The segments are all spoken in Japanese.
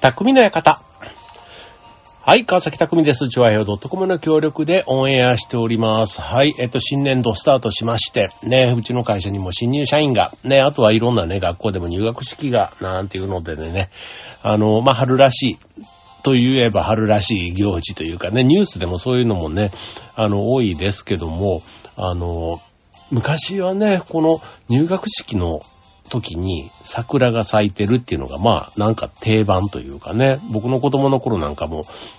匠の館。はい、川崎匠です。チョアヘオ .com の協力でオンエアしております。はい、えっと、新年度スタートしまして、ね、うちの会社にも新入社員が、ね、あとはいろんなね、学校でも入学式が、なんていうのでね、あの、まあ、春らしい。と言えば春らしい行事というかね、ニュースでもそういうのもね、あの、多いですけども、あの、昔はね、この入学式の時に桜が咲いてるっていうのが、まあ、なんか定番というかね、僕の子供の頃なんかも、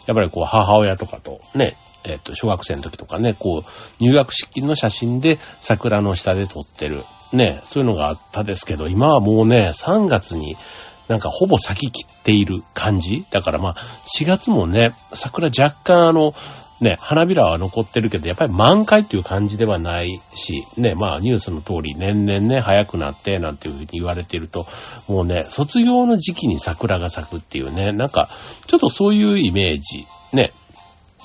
やっぱりこう、母親とかとね、えっ、と、小学生の時とかね、こう、入学式の写真で桜の下で撮ってる。ね、そういうのがあったですけど、今はもうね、3月になんかほぼ咲き切っている感じだからまあ、4月もね、桜若干あの、ね、花びらは残ってるけど、やっぱり満開っていう感じではないし、ね、まあニュースの通り年々ね、早くなって、なんていうふうに言われていると、もうね、卒業の時期に桜が咲くっていうね、なんか、ちょっとそういうイメージ、ね、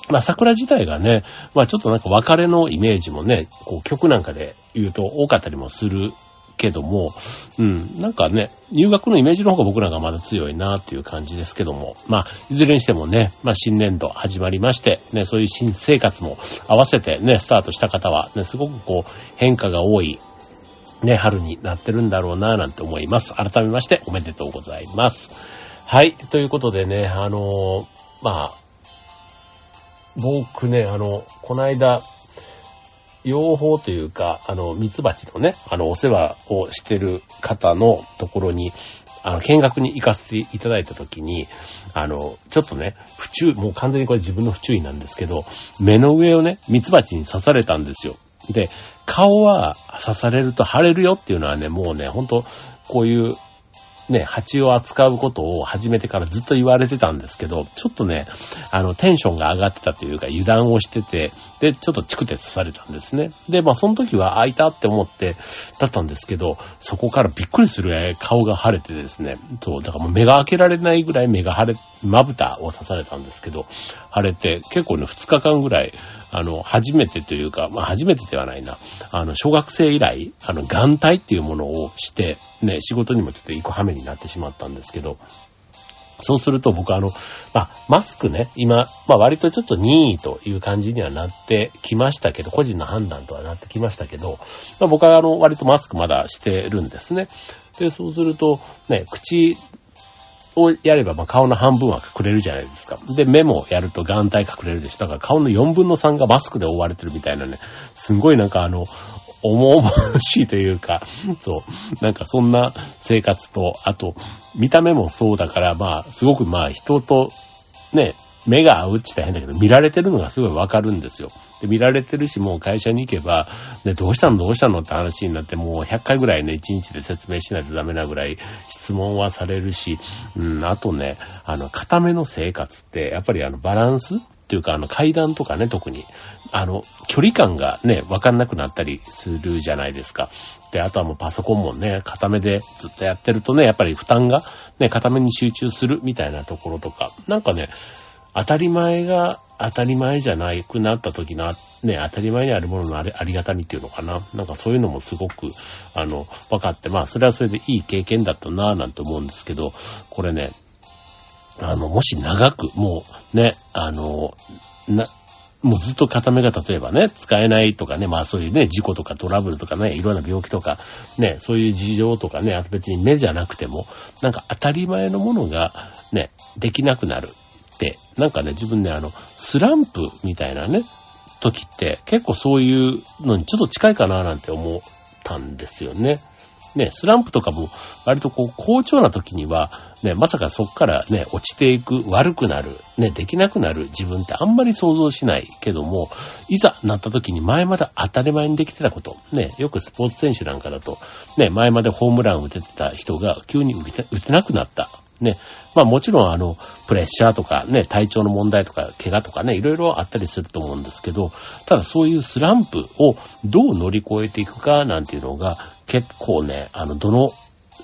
まあ桜自体がね、まあちょっとなんか別れのイメージもね、こう曲なんかで言うと多かったりもするけども、うん、なんかね、入学のイメージの方が僕らがまだ強いなっていう感じですけども、まあ、いずれにしてもね、まあ新年度始まりまして、ね、そういう新生活も合わせてね、スタートした方は、ね、すごくこう、変化が多い、ね、春になってるんだろうななんて思います。改めましておめでとうございます。はい、ということでね、あのーまあ、僕ね、あの、この間、養蜂というか、あの、蜜蜂のね、あの、お世話をしてる方のところに、あの、見学に行かせていただいたときに、あの、ちょっとね、不注意、もう完全にこれ自分の不注意なんですけど、目の上をね、蜜蜂に刺されたんですよ。で、顔は刺されると腫れるよっていうのはね、もうね、ほんと、こういうね、蜂を扱うことを始めてからずっと言われてたんですけど、ちょっとね、あの、テンションが上がってたというか、油断をしてて、で、ちょっとチクテ刺されたんですね。で、まあ、その時は開いたって思って、だったんですけど、そこからびっくりする顔が腫れてですね、そう、だからもう目が開けられないぐらい目が腫れ、まぶたを刺されたんですけど、腫れて、結構ね、2日間ぐらい、あの、初めてというか、まあ、初めてではないな。あの、小学生以来、あの、眼帯っていうものをして、ね、仕事にもちょっと一個ハメになってしまったんですけど、そうすると僕あの、まあ、マスクね、今、まあ、割とちょっと任意という感じにはなってきましたけど、個人の判断とはなってきましたけど、まあ、僕はあの、割とマスクまだしてるんですね。で、そうすると、ね、口をやれば、まあ、顔の半分は隠れるじゃないですか。で、目もやると眼帯隠れるでしょ。だから顔の4分の3がマスクで覆われてるみたいなね、すごいなんかあの、重々しいというか、そう、なんかそんな生活と、あと、見た目もそうだから、まあ、すごくまあ、人と、ね、目が合うって言ったら変だけど、見られてるのがすごいわかるんですよ。で、見られてるし、もう会社に行けば、ね、どうしたの？どうしたの？って話になって、もう100回ぐらいね、1日で説明しないとダメなぐらい質問はされるし、うん、あとね、あの、固めの生活って、やっぱりあの、バランスっていうか、あの、階段とかね、特に、あの、距離感がね、わかんなくなったりするじゃないですか。で、あとはもうパソコンもね、固めでずっとやってるとね、やっぱり負担がね、固めに集中するみたいなところとか、なんかね、当たり前が当たり前じゃなくなった時の、ね、当たり前にあるもののありありがたみっていうのかな。なんかそういうのもすごく、あの、分かって、まあ、それはそれでいい経験だったなぁなんて思うんですけど、これね、あの、もし長く、もうね、あの、な、もうずっと固めが例えばね、使えないとかね、まあそういうね、事故とかトラブルとかね、いろんな病気とか、ね、そういう事情とかね、あと別に目じゃなくても、なんか当たり前のものがね、できなくなるって、なんかね、自分ね、あの、スランプみたいなね、時って結構そういうのにちょっと近いかななんて思ったんですよね。ね、スランプとかも割とこう好調な時には、ね、まさかそっからね、落ちていく、悪くなる、ね、できなくなる自分ってあんまり想像しないけども、いざなった時に前まで当たり前にできてたこと、ね、よくスポーツ選手なんかだと、ね、前までホームラン打ててた人が急に打て打てなくなった。ね。まあもちろんあの、プレッシャーとかね、体調の問題とか、怪我とかね、いろいろあったりすると思うんですけど、ただそういうスランプをどう乗り越えていくかなんていうのが、結構ね、あの、どの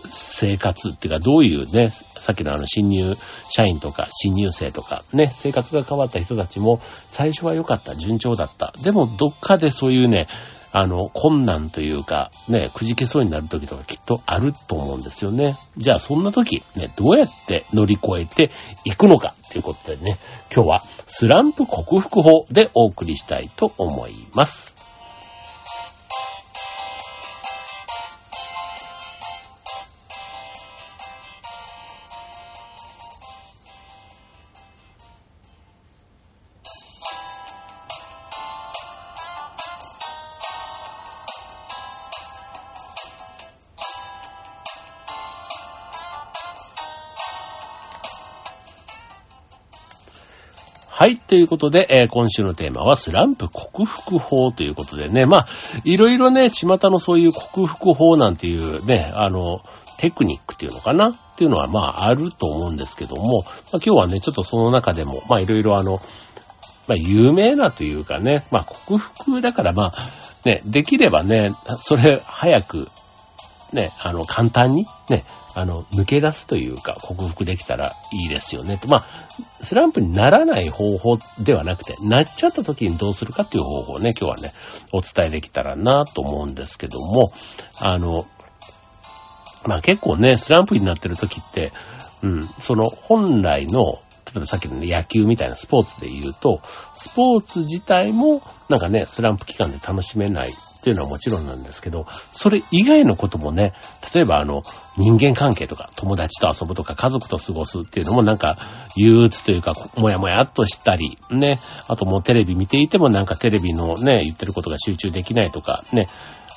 生活っていうか、どういうね、さっきのあの、新入社員とか、新入生とか、ね、生活が変わった人たちも、最初は良かった、順調だった。でも、どっかでそういうね、あの、困難というか、ね、くじけそうになる時とかきっとあると思うんですよね。じゃあそんな時、ね、どうやって乗り越えていくのかということでね、今日はスランプ克服法でお送りしたいと思います。ということで、えー、今週のテーマはスランプ克服法ということでね。まあ、いろいろね、巷のそういう克服法なんていうね、あの、テクニックっていうのかな？っていうのはまああると思うんですけども、まあ、今日はね、ちょっとその中でも、まあいろいろあの、まあ有名なというかね、まあ克服だからまあ、ね、できればね、それ早く、ね、あの、簡単に、ね、あの、抜け出すというか、克服できたらいいですよね。と、まあ、スランプにならない方法ではなくて、なっちゃった時にどうするかっていう方法をね、今日はね、お伝えできたらなと思うんですけども、あの、まあ結構ね、スランプになってる時って、うん、その本来の、例えばさっきの、ね、野球みたいなスポーツで言うと、スポーツ自体もなんかね、スランプ期間で楽しめないっていうのはもちろんなんですけど、それ以外のこともね、例えばあの、人間関係とか、友達と遊ぶとか、家族と過ごすっていうのもなんか、憂鬱というか、もやもやっとしたり、ね、あともうテレビ見ていてもなんかテレビのね、言ってることが集中できないとか、ね、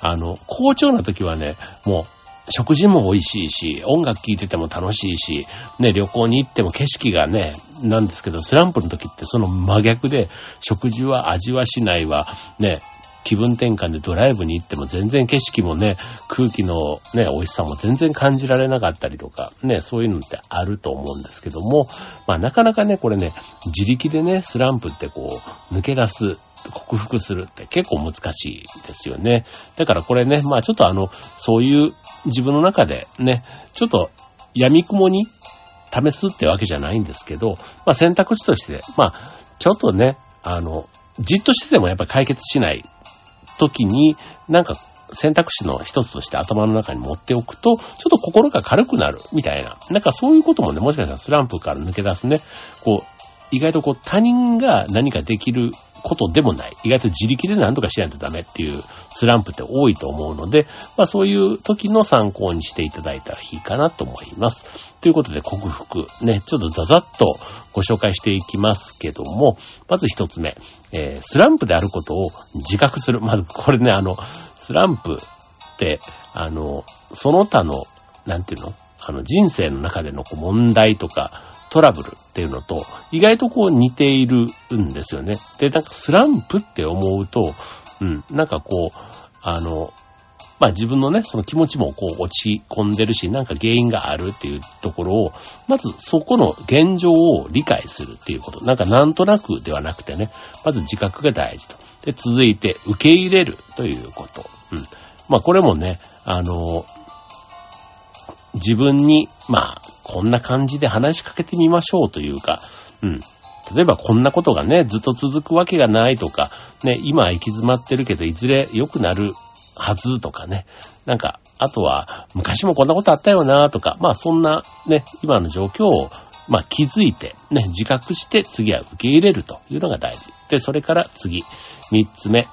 あの、好調な時はね、もう、食事も美味しいし、音楽聴いてても楽しいし、ね、旅行に行っても景色がね、なんですけど、スランプの時ってその真逆で、食事は味はしないわ、ね、気分転換でドライブに行っても全然景色もね、空気のね、美味しさも全然感じられなかったりとか、ね、そういうのってあると思うんですけども、まあなかなかね、これね、自力でね、スランプってこう、抜け出す、克服するって結構難しいですよね。だからこれね、まあちょっとあの、そういう自分の中でね、ちょっと闇雲に試すってわけじゃないんですけど、まあ選択肢として、まあちょっとね、あの、じっとしててもやっぱり解決しない時に、なんか選択肢の一つとして頭の中に持っておくと、ちょっと心が軽くなるみたいな。なんかそういうこともね、もしかしたらスランプから抜け出すね、こう、意外とこう他人が何かできることでもない。意外と自力で何とかしないとダメっていうスランプって多いと思うので、まあそういう時の参考にしていただいたらいいかなと思います。ということで克服ね、ちょっとザザッとご紹介していきますけども、まず一つ目、えー、スランプであることを自覚する。まずこれね、あの、スランプって、あの、その他の、なんていうの？あの、人生の中でのこう問題とか、トラブルっていうのと、意外とこう似ているんですよね。で、なんかスランプって思うと、うん、なんかこう、あの、まあ自分のね、その気持ちもこう落ち込んでるし、なんか原因があるっていうところを、まずそこの現状を理解するっていうこと。なんかなんとなくではなくてね、まず自覚が大事と。で、続いて受け入れるということ。うん。まあこれもね、あの、自分に、まあ、こんな感じで話しかけてみましょうというか、うん。例えばこんなことがね、ずっと続くわけがないとか、ね、今行き詰まってるけど、いずれ良くなるはずとかね。なんか、あとは、昔もこんなことあったよなとか、まあそんなね、今の状況を、まあ気づいて、ね、自覚して次は受け入れるというのが大事。で、それから次、三つ目、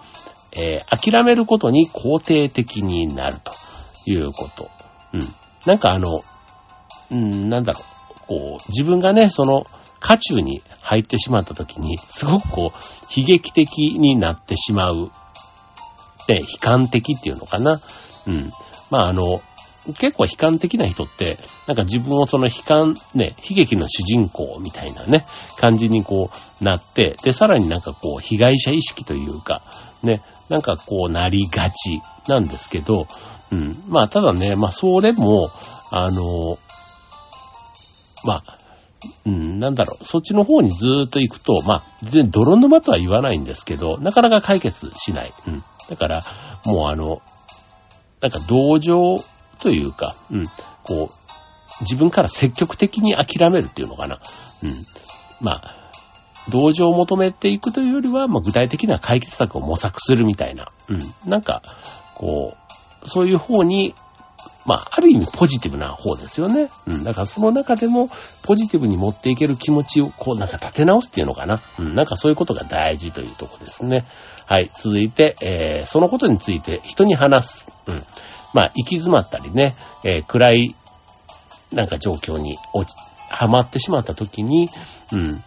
えー、諦めることに肯定的になるということ。うん。なんかあの、うん、なんだろう、こう、自分がね、その、渦中に入ってしまった時に、すごくこう、悲劇的になってしまうって悲観的っていうのかな。うん。まああの、結構悲観的な人って、なんか自分をその悲観、ね、悲劇の主人公みたいなね、感じにこうなって、で、さらになんかこう、被害者意識というか、ね、なんかこうなりがちなんですけど、うん。まあただね、まあそれも、あの、まあ、うん、なんだろう、そっちの方にずーっと行くと、まあ、全然泥沼とは言わないんですけど、なかなか解決しない。うん。だから、もうあの、なんか同情というか、うん、こう、自分から積極的に諦めるっていうのかな。うん。まあ、同情を求めていくというよりは、まあ、具体的な解決策を模索するみたいな、うん。なんか、こう、そういう方に、まあ、ある意味ポジティブな方ですよね。うん。だからその中でも、ポジティブに持っていける気持ちを、こう、なんか立て直すっていうのかな。うん。なんかそういうことが大事というとこですね。はい。続いて、えー、そのことについて人に話す。うん。まあ、行き詰まったりね、えー、暗い、なんか状況に落ち、はまってしまった時に、うん。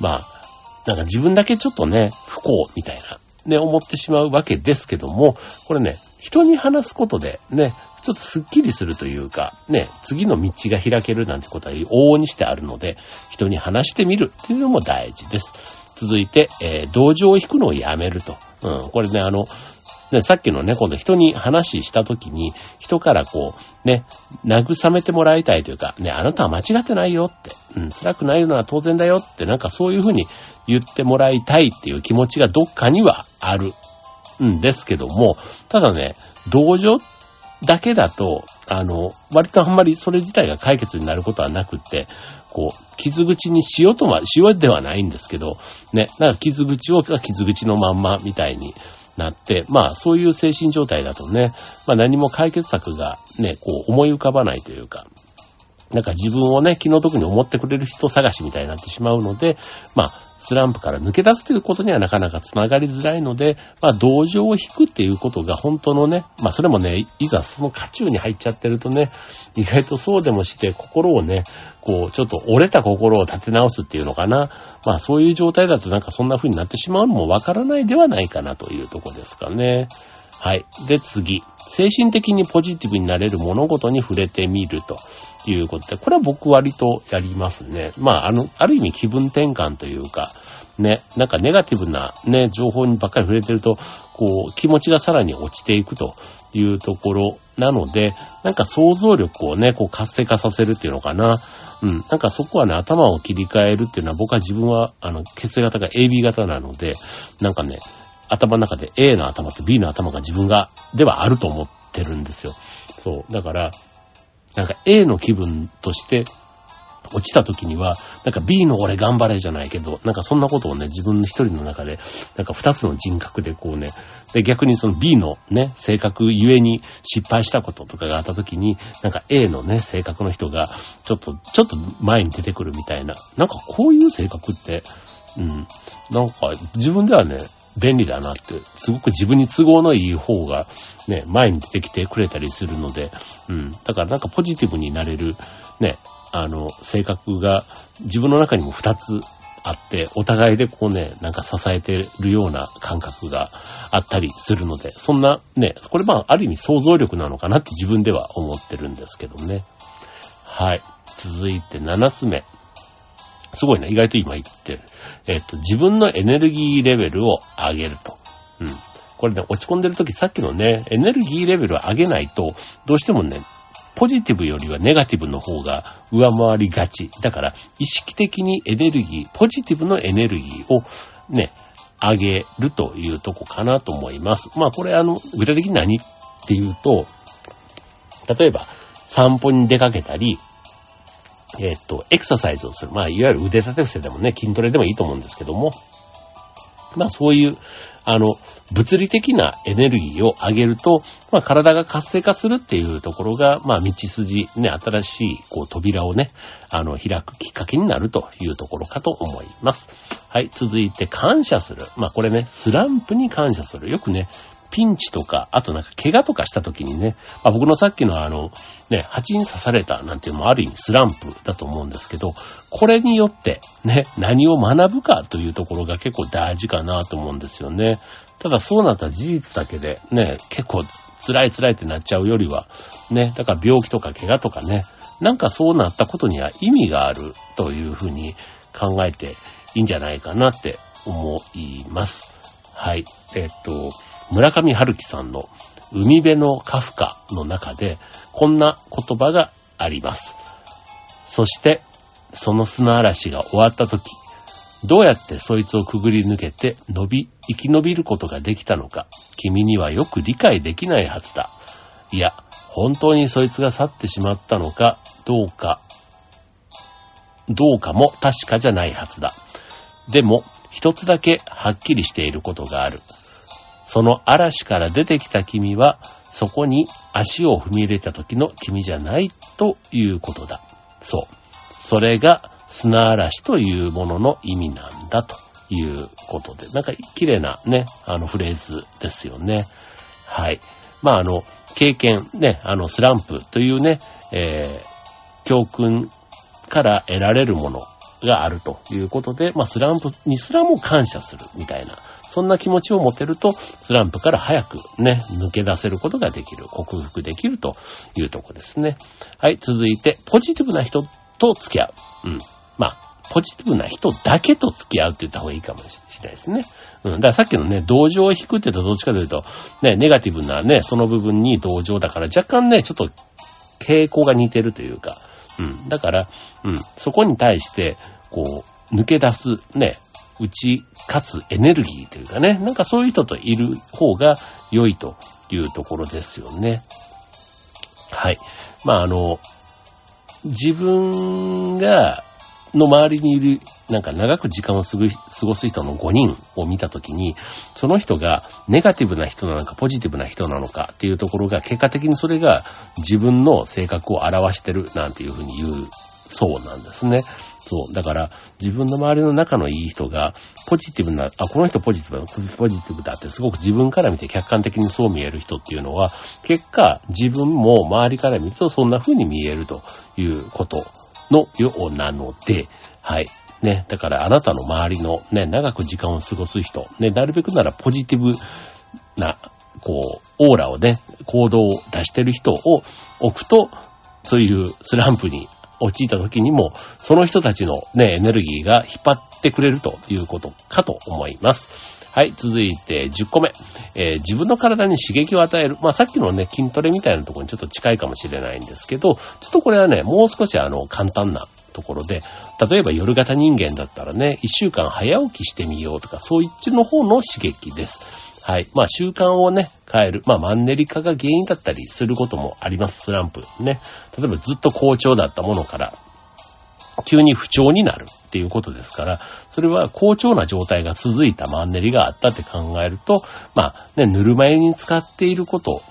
まあ、なんか自分だけちょっとね、不幸みたいな、ね、思ってしまうわけですけども、これね、人に話すことでね、ちょっとスッキリするというか、ね、次の道が開けるなんてことは往々にしてあるので、人に話してみるっていうのも大事です。続いて、えー、同情を引くのをやめると。うん、これね、あの、ね、さっきのね、今度人に話したときに、人からこう、ね、慰めてもらいたいというか、ね、あなたは間違ってないよって、うん、辛くないのは当然だよって、なんかそういうふうに言ってもらいたいっていう気持ちがどっかにはあるんですけども、ただね、同情だけだと、あの、割とあんまりそれ自体が解決になることはなくって、こう、傷口に塩とは、塩ではないんですけど、ね、なんか傷口を傷口のまんまみたいに、なって、まあそういう精神状態だとね、まあ何も解決策がね、こう思い浮かばないというか、なんか自分をね、気の毒に思ってくれる人探しみたいになってしまうので、まあ、スランプから抜け出すということにはなかなか繋がりづらいので、まあ、同情を引くっていうことが本当のね、まあ、それもね、いざその渦中に入っちゃってるとね、意外とそうでもして心をね、こう、ちょっと折れた心を立て直すっていうのかな。まあ、そういう状態だとなんかそんな風になってしまうのもわからないではないかなというとこですかね。はい。で、次。精神的にポジティブになれる物事に触れてみるということで、これは僕割とやりますね。まあ、あの、ある意味気分転換というか、ね、なんかネガティブなね、情報にばっかり触れてると、こう、気持ちがさらに落ちていくというところなので、なんか想像力をね、こう活性化させるっていうのかな。うん。なんかそこはね、頭を切り替えるっていうのは僕は自分は、あの、血液型が AB 型なので、なんかね、頭の中で A の頭と B の頭が自分が、ではあると思ってるんですよ。そう。だから、なんか A の気分として落ちた時には、なんか B の俺頑張れじゃないけど、なんかそんなことをね、自分の一人の中で、なんか二つの人格でこうね、で、逆にその B のね、性格ゆえに失敗したこととかがあった時に、なんか A のね、性格の人が、ちょっと、ちょっと前に出てくるみたいな、なんかこういう性格って、うん、なんか自分ではね、便利だなって、すごく自分に都合のいい方がね、前に出てきてくれたりするので、うん。だからなんかポジティブになれる、ね、あの、性格が自分の中にも二つあって、お互いでこうね、なんか支えてるような感覚があったりするので、そんなね、これまあある意味想像力なのかなって自分では思ってるんですけどね。はい。続いて七つ目。すごいな、意外と今言ってる。えっと、自分のエネルギーレベルを上げると。うん。これね、落ち込んでるときさっきのね、エネルギーレベルを上げないと、どうしてもね、ポジティブよりはネガティブの方が上回りがち。だから、意識的にエネルギー、ポジティブのエネルギーをね、上げるというとこかなと思います。まあこれあの、具体的に何っていうと、例えば散歩に出かけたり、えっ、と、エクササイズをする。まあいわゆる腕立て伏せでもね、筋トレでもいいと思うんですけども、まあそういうあの、物理的なエネルギーを上げると、まあ、体が活性化するっていうところが、まあ、道筋、ね、新しい、こう、扉をね、あの、開くきっかけになるというところかと思います。はい、続いて感謝する。まあ、これね、スランプに感謝する。よくね、ピンチとか、あとなんか怪我とかした時にね、まあ、僕のさっきのあの、ね、蜂に刺されたなんていうのもある意味スランプだと思うんですけど、これによってね、何を学ぶかというところが結構大事かなと思うんですよね。ただそうなった事実だけでね、結構辛い辛いってなっちゃうよりは、ね、だから病気とか怪我とかね、なんかそうなったことには意味があるというふうに考えていいんじゃないかなって思います。はい。えっと、村上春樹さんの海辺のカフカの中で、こんな言葉があります。そして、その砂嵐が終わった時、どうやってそいつをくぐり抜けて伸び、生き延びることができたのか、君にはよく理解できないはずだ。いや、本当にそいつが去ってしまったのか、どうか、どうかも確かじゃないはずだ。でも、一つだけはっきりしていることがある。その嵐から出てきた君は、そこに足を踏み入れた時の君じゃないということだ。そう。それが砂嵐というものの意味なんだということで、なんか綺麗なね、あのフレーズですよね。はい。まああの、経験、ね、あのスランプというね、えー、教訓から得られるものがあるということで、まあスランプにすらも感謝するみたいな、そんな気持ちを持てると、スランプから早くね、抜け出せることができる、克服できるというとこですね。はい、続いて、ポジティブな人と付き合う。うん。まあ、ポジティブな人だけと付き合うって言った方がいいかもしれないですね。うん。だからさっきのね、同情を引くって言うとどっちかというと、ね、ネガティブなね、その部分に同情だから若干ね、ちょっと傾向が似てるというか、うん。だから、うん。そこに対して、こう、抜け出す、ね、打ち勝つエネルギーというかね、なんかそういう人といる方が良いというところですよね。はい。まあ、あの、自分が、の周りにいる、なんか長く時間を過ごす人の5人を見たときに、その人がネガティブな人なのかポジティブな人なのかっていうところが、結果的にそれが自分の性格を表してるなんていうふうに言うそうなんですね。そう。だから、自分の周りの仲のいい人が、ポジティブな、あ、この人ポジティブだ、ポジティブだってすごく自分から見て客観的にそう見える人っていうのは、結果、自分も周りから見るとそんな風に見えるということのようなので、はい。ね、だからあなたの周りのね、長く時間を過ごす人、ね、なるべくならポジティブな、こう、オーラをね、行動を出してる人を置くと、そういうスランプに陥った時にも、その人たちのね、エネルギーが引っ張ってくれるということかと思います。はい、続いて10個目。えー、自分の体に刺激を与える。まあ、さっきのね、筋トレみたいなところにちょっと近いかもしれないんですけど、ちょっとこれはね、もう少しあの、簡単なところで、例えば夜型人間だったらね、1週間早起きしてみようとか、そういっちの方の刺激です。はい。まあ習慣をね、変える。まあマンネリ化が原因だったりすることもあります、スランプ。ね。例えばずっと好調だったものから、急に不調になるっていうことですから、それは好調な状態が続いたマンネリがあったって考えると、まあね、ぬるま湯に使っていること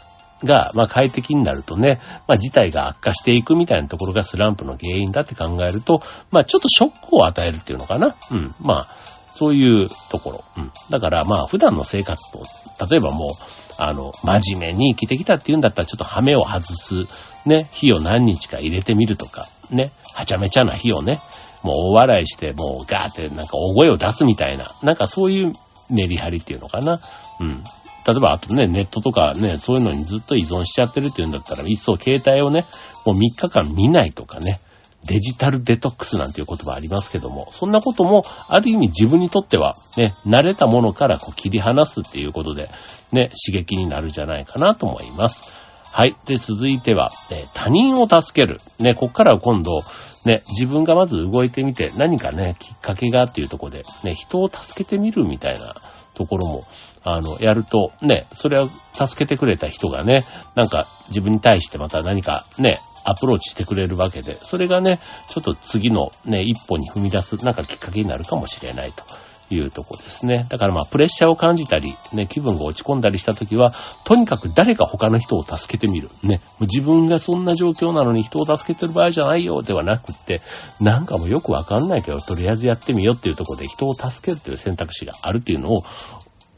が、まあ快適になるとね、まあ事態が悪化していくみたいなところがスランプの原因だって考えると、まあちょっとショックを与えるっていうのかな。うん。まあ、そういうところ。うん。だからまあ普段の生活と、例えばもう、あの、真面目に生きてきたっていうんだったらちょっとハメを外す、ね、日を何日か入れてみるとか、ね、はちゃめちゃな日をね、もう大笑いして、もうガーってなんか大声を出すみたいな、なんかそういうメリハリっていうのかな。うん。例えば、あとね、ネットとかね、そういうのにずっと依存しちゃってるっていうんだったら、いっそ携帯をね、もう3日間見ないとかね、デジタルデトックスなんていう言葉ありますけども、そんなことも、ある意味自分にとっては、ね、慣れたものからこう切り離すっていうことで、ね、刺激になるんじゃないかなと思います。はい。で、続いては、ね、他人を助ける。ね、こっから今度、ね、自分がまず動いてみて、何かね、きっかけがっていうところで、ね、人を助けてみるみたいなところも、あの、やると、ね、それは助けてくれた人がね、なんか自分に対してまた何かね、アプローチしてくれるわけで、それがね、ちょっと次のね、一歩に踏み出す、なんかきっかけになるかもしれないと。いうとこですね。だからまあ、プレッシャーを感じたり、ね、気分が落ち込んだりしたときは、とにかく誰か他の人を助けてみる。ね、自分がそんな状況なのに人を助けてる場合じゃないよ、ではなくって、なんかもよくわかんないけど、とりあえずやってみようっていうとこで人を助けるという選択肢があるっていうのを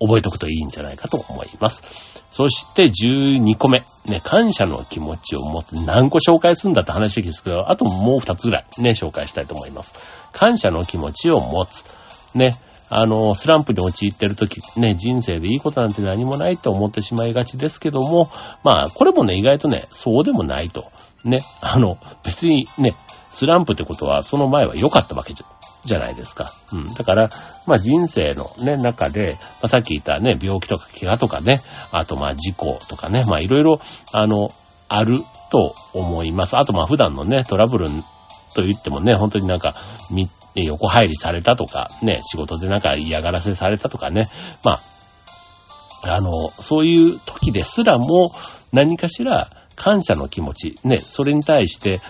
覚えておくといいんじゃないかと思います。そして12個目。ね、感謝の気持ちを持つ。何個紹介するんだって話ですけど、あともう2つぐらいね、紹介したいと思います。感謝の気持ちを持つ。ね、あの、スランプに陥ってる時、ね、人生でいいことなんて何もないと思ってしまいがちですけども、まあ、これもね、意外とね、そうでもないと。ね、あの、別にね、スランプってことは、その前は良かったわけじゃじゃないですか。うん。だから、まあ人生のね、中で、まあさっき言ったね、病気とか怪我とかね、あとまあ事故とかね、まあいろいろ、あの、あると思います。あとまあ普段のね、トラブルと言ってもね、本当になんか、み、横入りされたとか、ね、仕事でなんか嫌がらせされたとかね、まあ、あの、そういう時ですらも何かしら感謝の気持ち、ね、それに対して、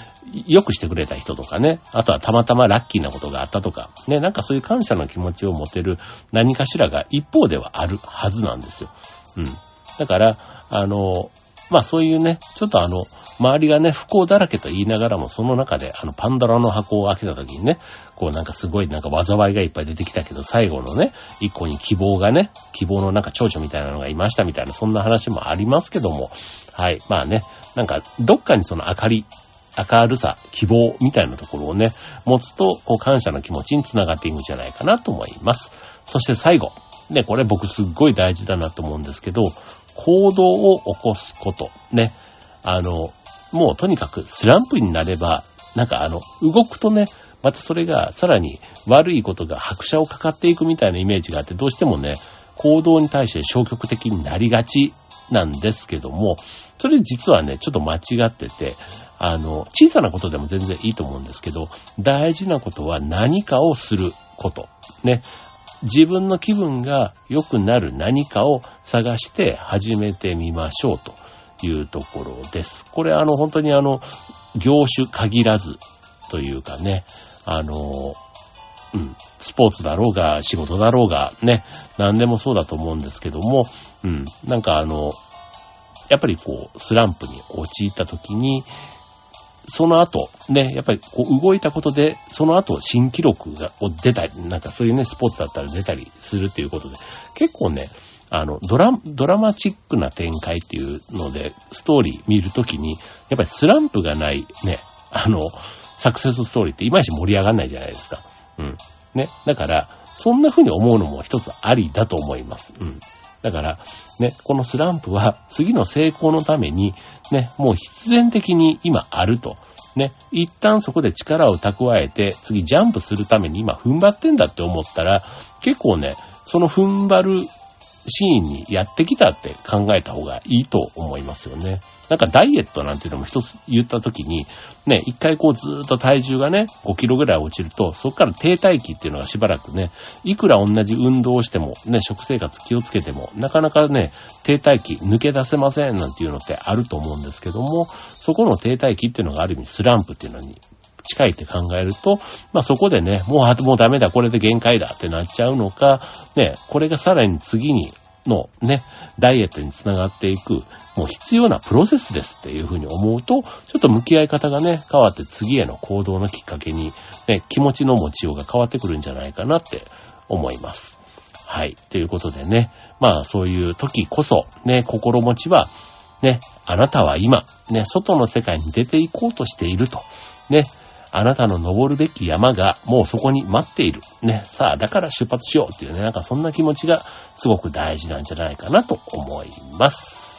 良くしてくれた人とかね、あとはたまたまラッキーなことがあったとか、ね、なんかそういう感謝の気持ちを持てる何かしらが一方ではあるはずなんですよ。うん。だから、あの、まあそういうね、ちょっとあの、周りがね、不幸だらけと言いながらも、その中で、あの、パンドラの箱を開けた時にね、こうなんかすごいなんか災いがいっぱい出てきたけど、最後のね、一個に希望がね、希望のなんか蝶々みたいなのがいましたみたいな、そんな話もありますけども、はい。まあね、なんか、どっかにその明かり、明るさ、希望みたいなところをね、持つと、こう感謝の気持ちにつながっていくんじゃないかなと思います。そして最後。ね、これ僕すっごい大事だなと思うんですけど、行動を起こすこと。ね。あの、もうとにかくスランプになれば、なんかあの、動くとね、またそれがさらに悪いことが拍車をかかっていくみたいなイメージがあって、どうしてもね、行動に対して消極的になりがちなんですけども、それ実はね、ちょっと間違ってて、あの、小さなことでも全然いいと思うんですけど、大事なことは何かをすること。ね。自分の気分が良くなる何かを探して始めてみましょうと。いうところです。これあの本当にあの、業種限らずというかね、あの、うん、スポーツだろうが、仕事だろうが、ね、何でもそうだと思うんですけども、うん、なんかあの、やっぱりこう、スランプに陥った時に、その後、ね、やっぱりこう動いたことで、その後新記録が出たり、なんかそういうね、スポーツだったら出たりするっていうことで、結構ね、あの、ドラ、ドラマチックな展開っていうので、ストーリー見るときに、やっぱりスランプがないね、あの、サクセスストーリーっていまいち盛り上がんないじゃないですか。うん。ね。だから、そんな風に思うのも一つありだと思います。うん。だから、ね、このスランプは次の成功のために、ね、もう必然的に今あると。ね、一旦そこで力を蓄えて、次ジャンプするために今踏ん張ってんだって思ったら、結構ね、その踏ん張るシーンにやってきたって考えた方がいいと思いますよね。なんかダイエットなんていうのも一つ言った時に、ね、一回こうずーっと体重がね、5キロぐらい落ちると、そこから停滞期っていうのがしばらくね、いくら同じ運動をしても、ね、食生活気をつけても、なかなかね、停滞期抜け出せませんなんていうのってあると思うんですけども、そこの停滞期っていうのがある意味スランプっていうのに近いって考えると、まあそこでね、もう、もうダメだ、これで限界だってなっちゃうのか、ね、これがさらに次にのね、ダイエットにつながっていく、もう必要なプロセスですっていうふうに思うと、ちょっと向き合い方がね、変わって次への行動のきっかけに、ね、気持ちの持ちようが変わってくるんじゃないかなって思います。はい。ということでね、まあそういう時こそ、ね、心持ちは、ね、あなたは今、ね、外の世界に出ていこうとしていると、ね、あなたの登るべき山がもうそこに待っている。ね。さあ、だから出発しようっていうね、なんかそんな気持ちがすごく大事なんじゃないかなと思います。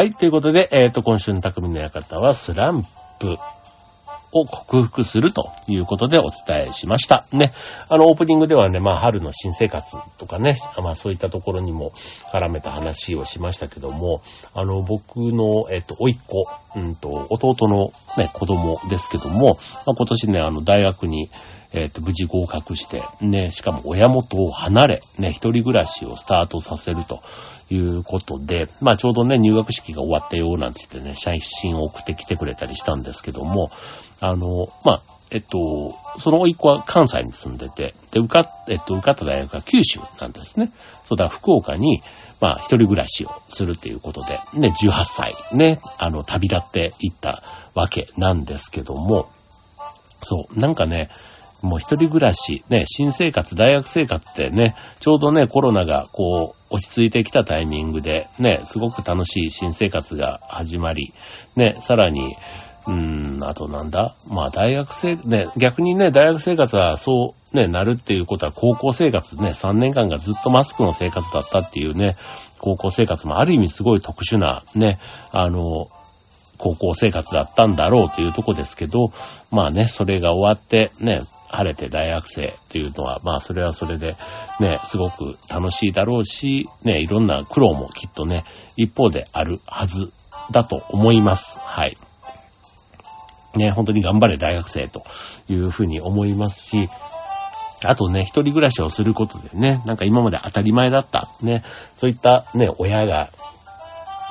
はい。ということで、えっ、ー、と、今週の匠の館はスランプを克服するということでお伝えしました。ね。あの、オープニングではね、まあ、春の新生活とかね、まあ、そういったところにも絡めた話をしましたけども、あの、僕の、えっ、ー、と、甥っ子、うんと、弟のね、子供ですけども、まあ、今年ね、あの、大学に、えっ、ー、と、無事合格して、ね、しかも親元を離れ、ね、一人暮らしをスタートさせるということで、まあちょうどね、入学式が終わったよう、なんて言ってね、写真を送ってきてくれたりしたんですけども、あの、まあ、えっと、その甥っ子は関西に住んでて、で、受かっ、えっと、受かった大学が九州なんですね。そうだ、福岡に、まあ、一人暮らしをするっていうことで、ね、18歳、ね、あの、旅立っていったわけなんですけども、そう、なんかね、もう一人暮らし、ね、新生活、大学生活ってね、ちょうどね、コロナがこう、落ち着いてきたタイミングで、ね、すごく楽しい新生活が始まり、ね、さらに、うーん、あとなんだ？まあ大学生、ね、逆にね、大学生活はそうね、なるっていうことは高校生活ね、3年間がずっとマスクの生活だったっていうね、高校生活もある意味すごい特殊なね、あの、高校生活だったんだろうというとこですけど、まあね、それが終わってね、晴れて大学生っていうのは、まあそれはそれでね、すごく楽しいだろうし、ね、いろんな苦労もきっとね、一方であるはずだと思います。はい。ね、本当に頑張れ大学生というふうに思いますし、あとね、一人暮らしをすることでね、なんか今まで当たり前だった、ね、そういったね、親が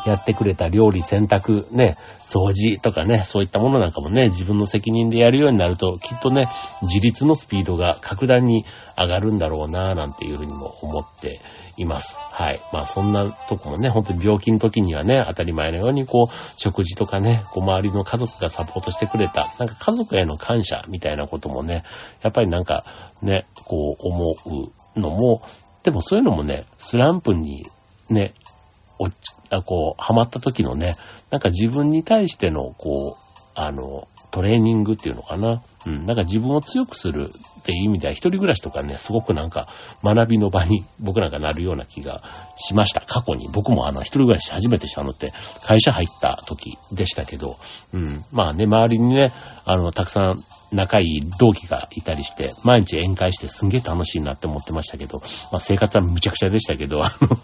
やってくれた料理、洗濯、ね、掃除とかね、そういったものなんかもね、自分の責任でやるようになると、きっとね、自立のスピードが格段に上がるんだろうなぁ、なんていうふうにも思っています。はい。まあそんなとこもね、本当に病気の時にはね、当たり前のようにこう、食事とかね、こう周りの家族がサポートしてくれた、なんか家族への感謝みたいなこともね、やっぱりなんかね、こう思うのも、でもそういうのもね、スランプにね、落ちあこう、ハマった時のね、なんか自分に対しての、こう、あの、トレーニングっていうのかな。うん、なんか自分を強くするっていう意味では、一人暮らしとかね、すごくなんか学びの場に僕なんかなるような気がしました。過去に。僕もあの、一人暮らし初めてしたのって、会社入った時でしたけど、うん、まあね、周りにね、あの、たくさん仲いい同期がいたりして、毎日宴会してすんげえ楽しいなって思ってましたけど、まあ生活はむちゃくちゃでしたけど、あの、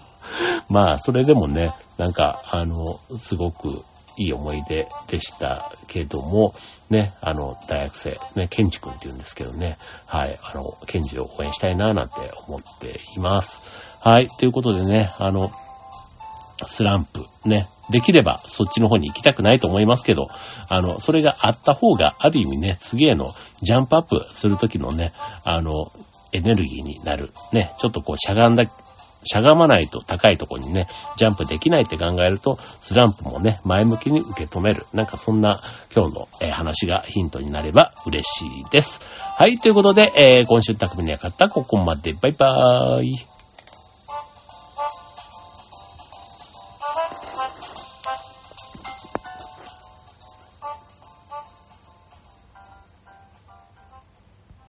まあ、それでもね、なんか、あの、すごくいい思い出でしたけども、ね、あの、大学生、ね、ケンジ君って言うんですけどね、はい、あの、ケンジを応援したいな、なんて思っています。はい、ということでね、あの、スランプ、ね、できればそっちの方に行きたくないと思いますけど、あの、それがあった方が、ある意味ね、次へのジャンプアップするときのね、あの、エネルギーになる。ね、ちょっとこうしゃがんだしゃがまないと高いとこにね、ジャンプできないって考えると、スランプもね、前向きに受け止める。なんかそんな今日の、話がヒントになれば嬉しいです。はい、ということで、えー、今週匠にはかったここまで。バイバーイ。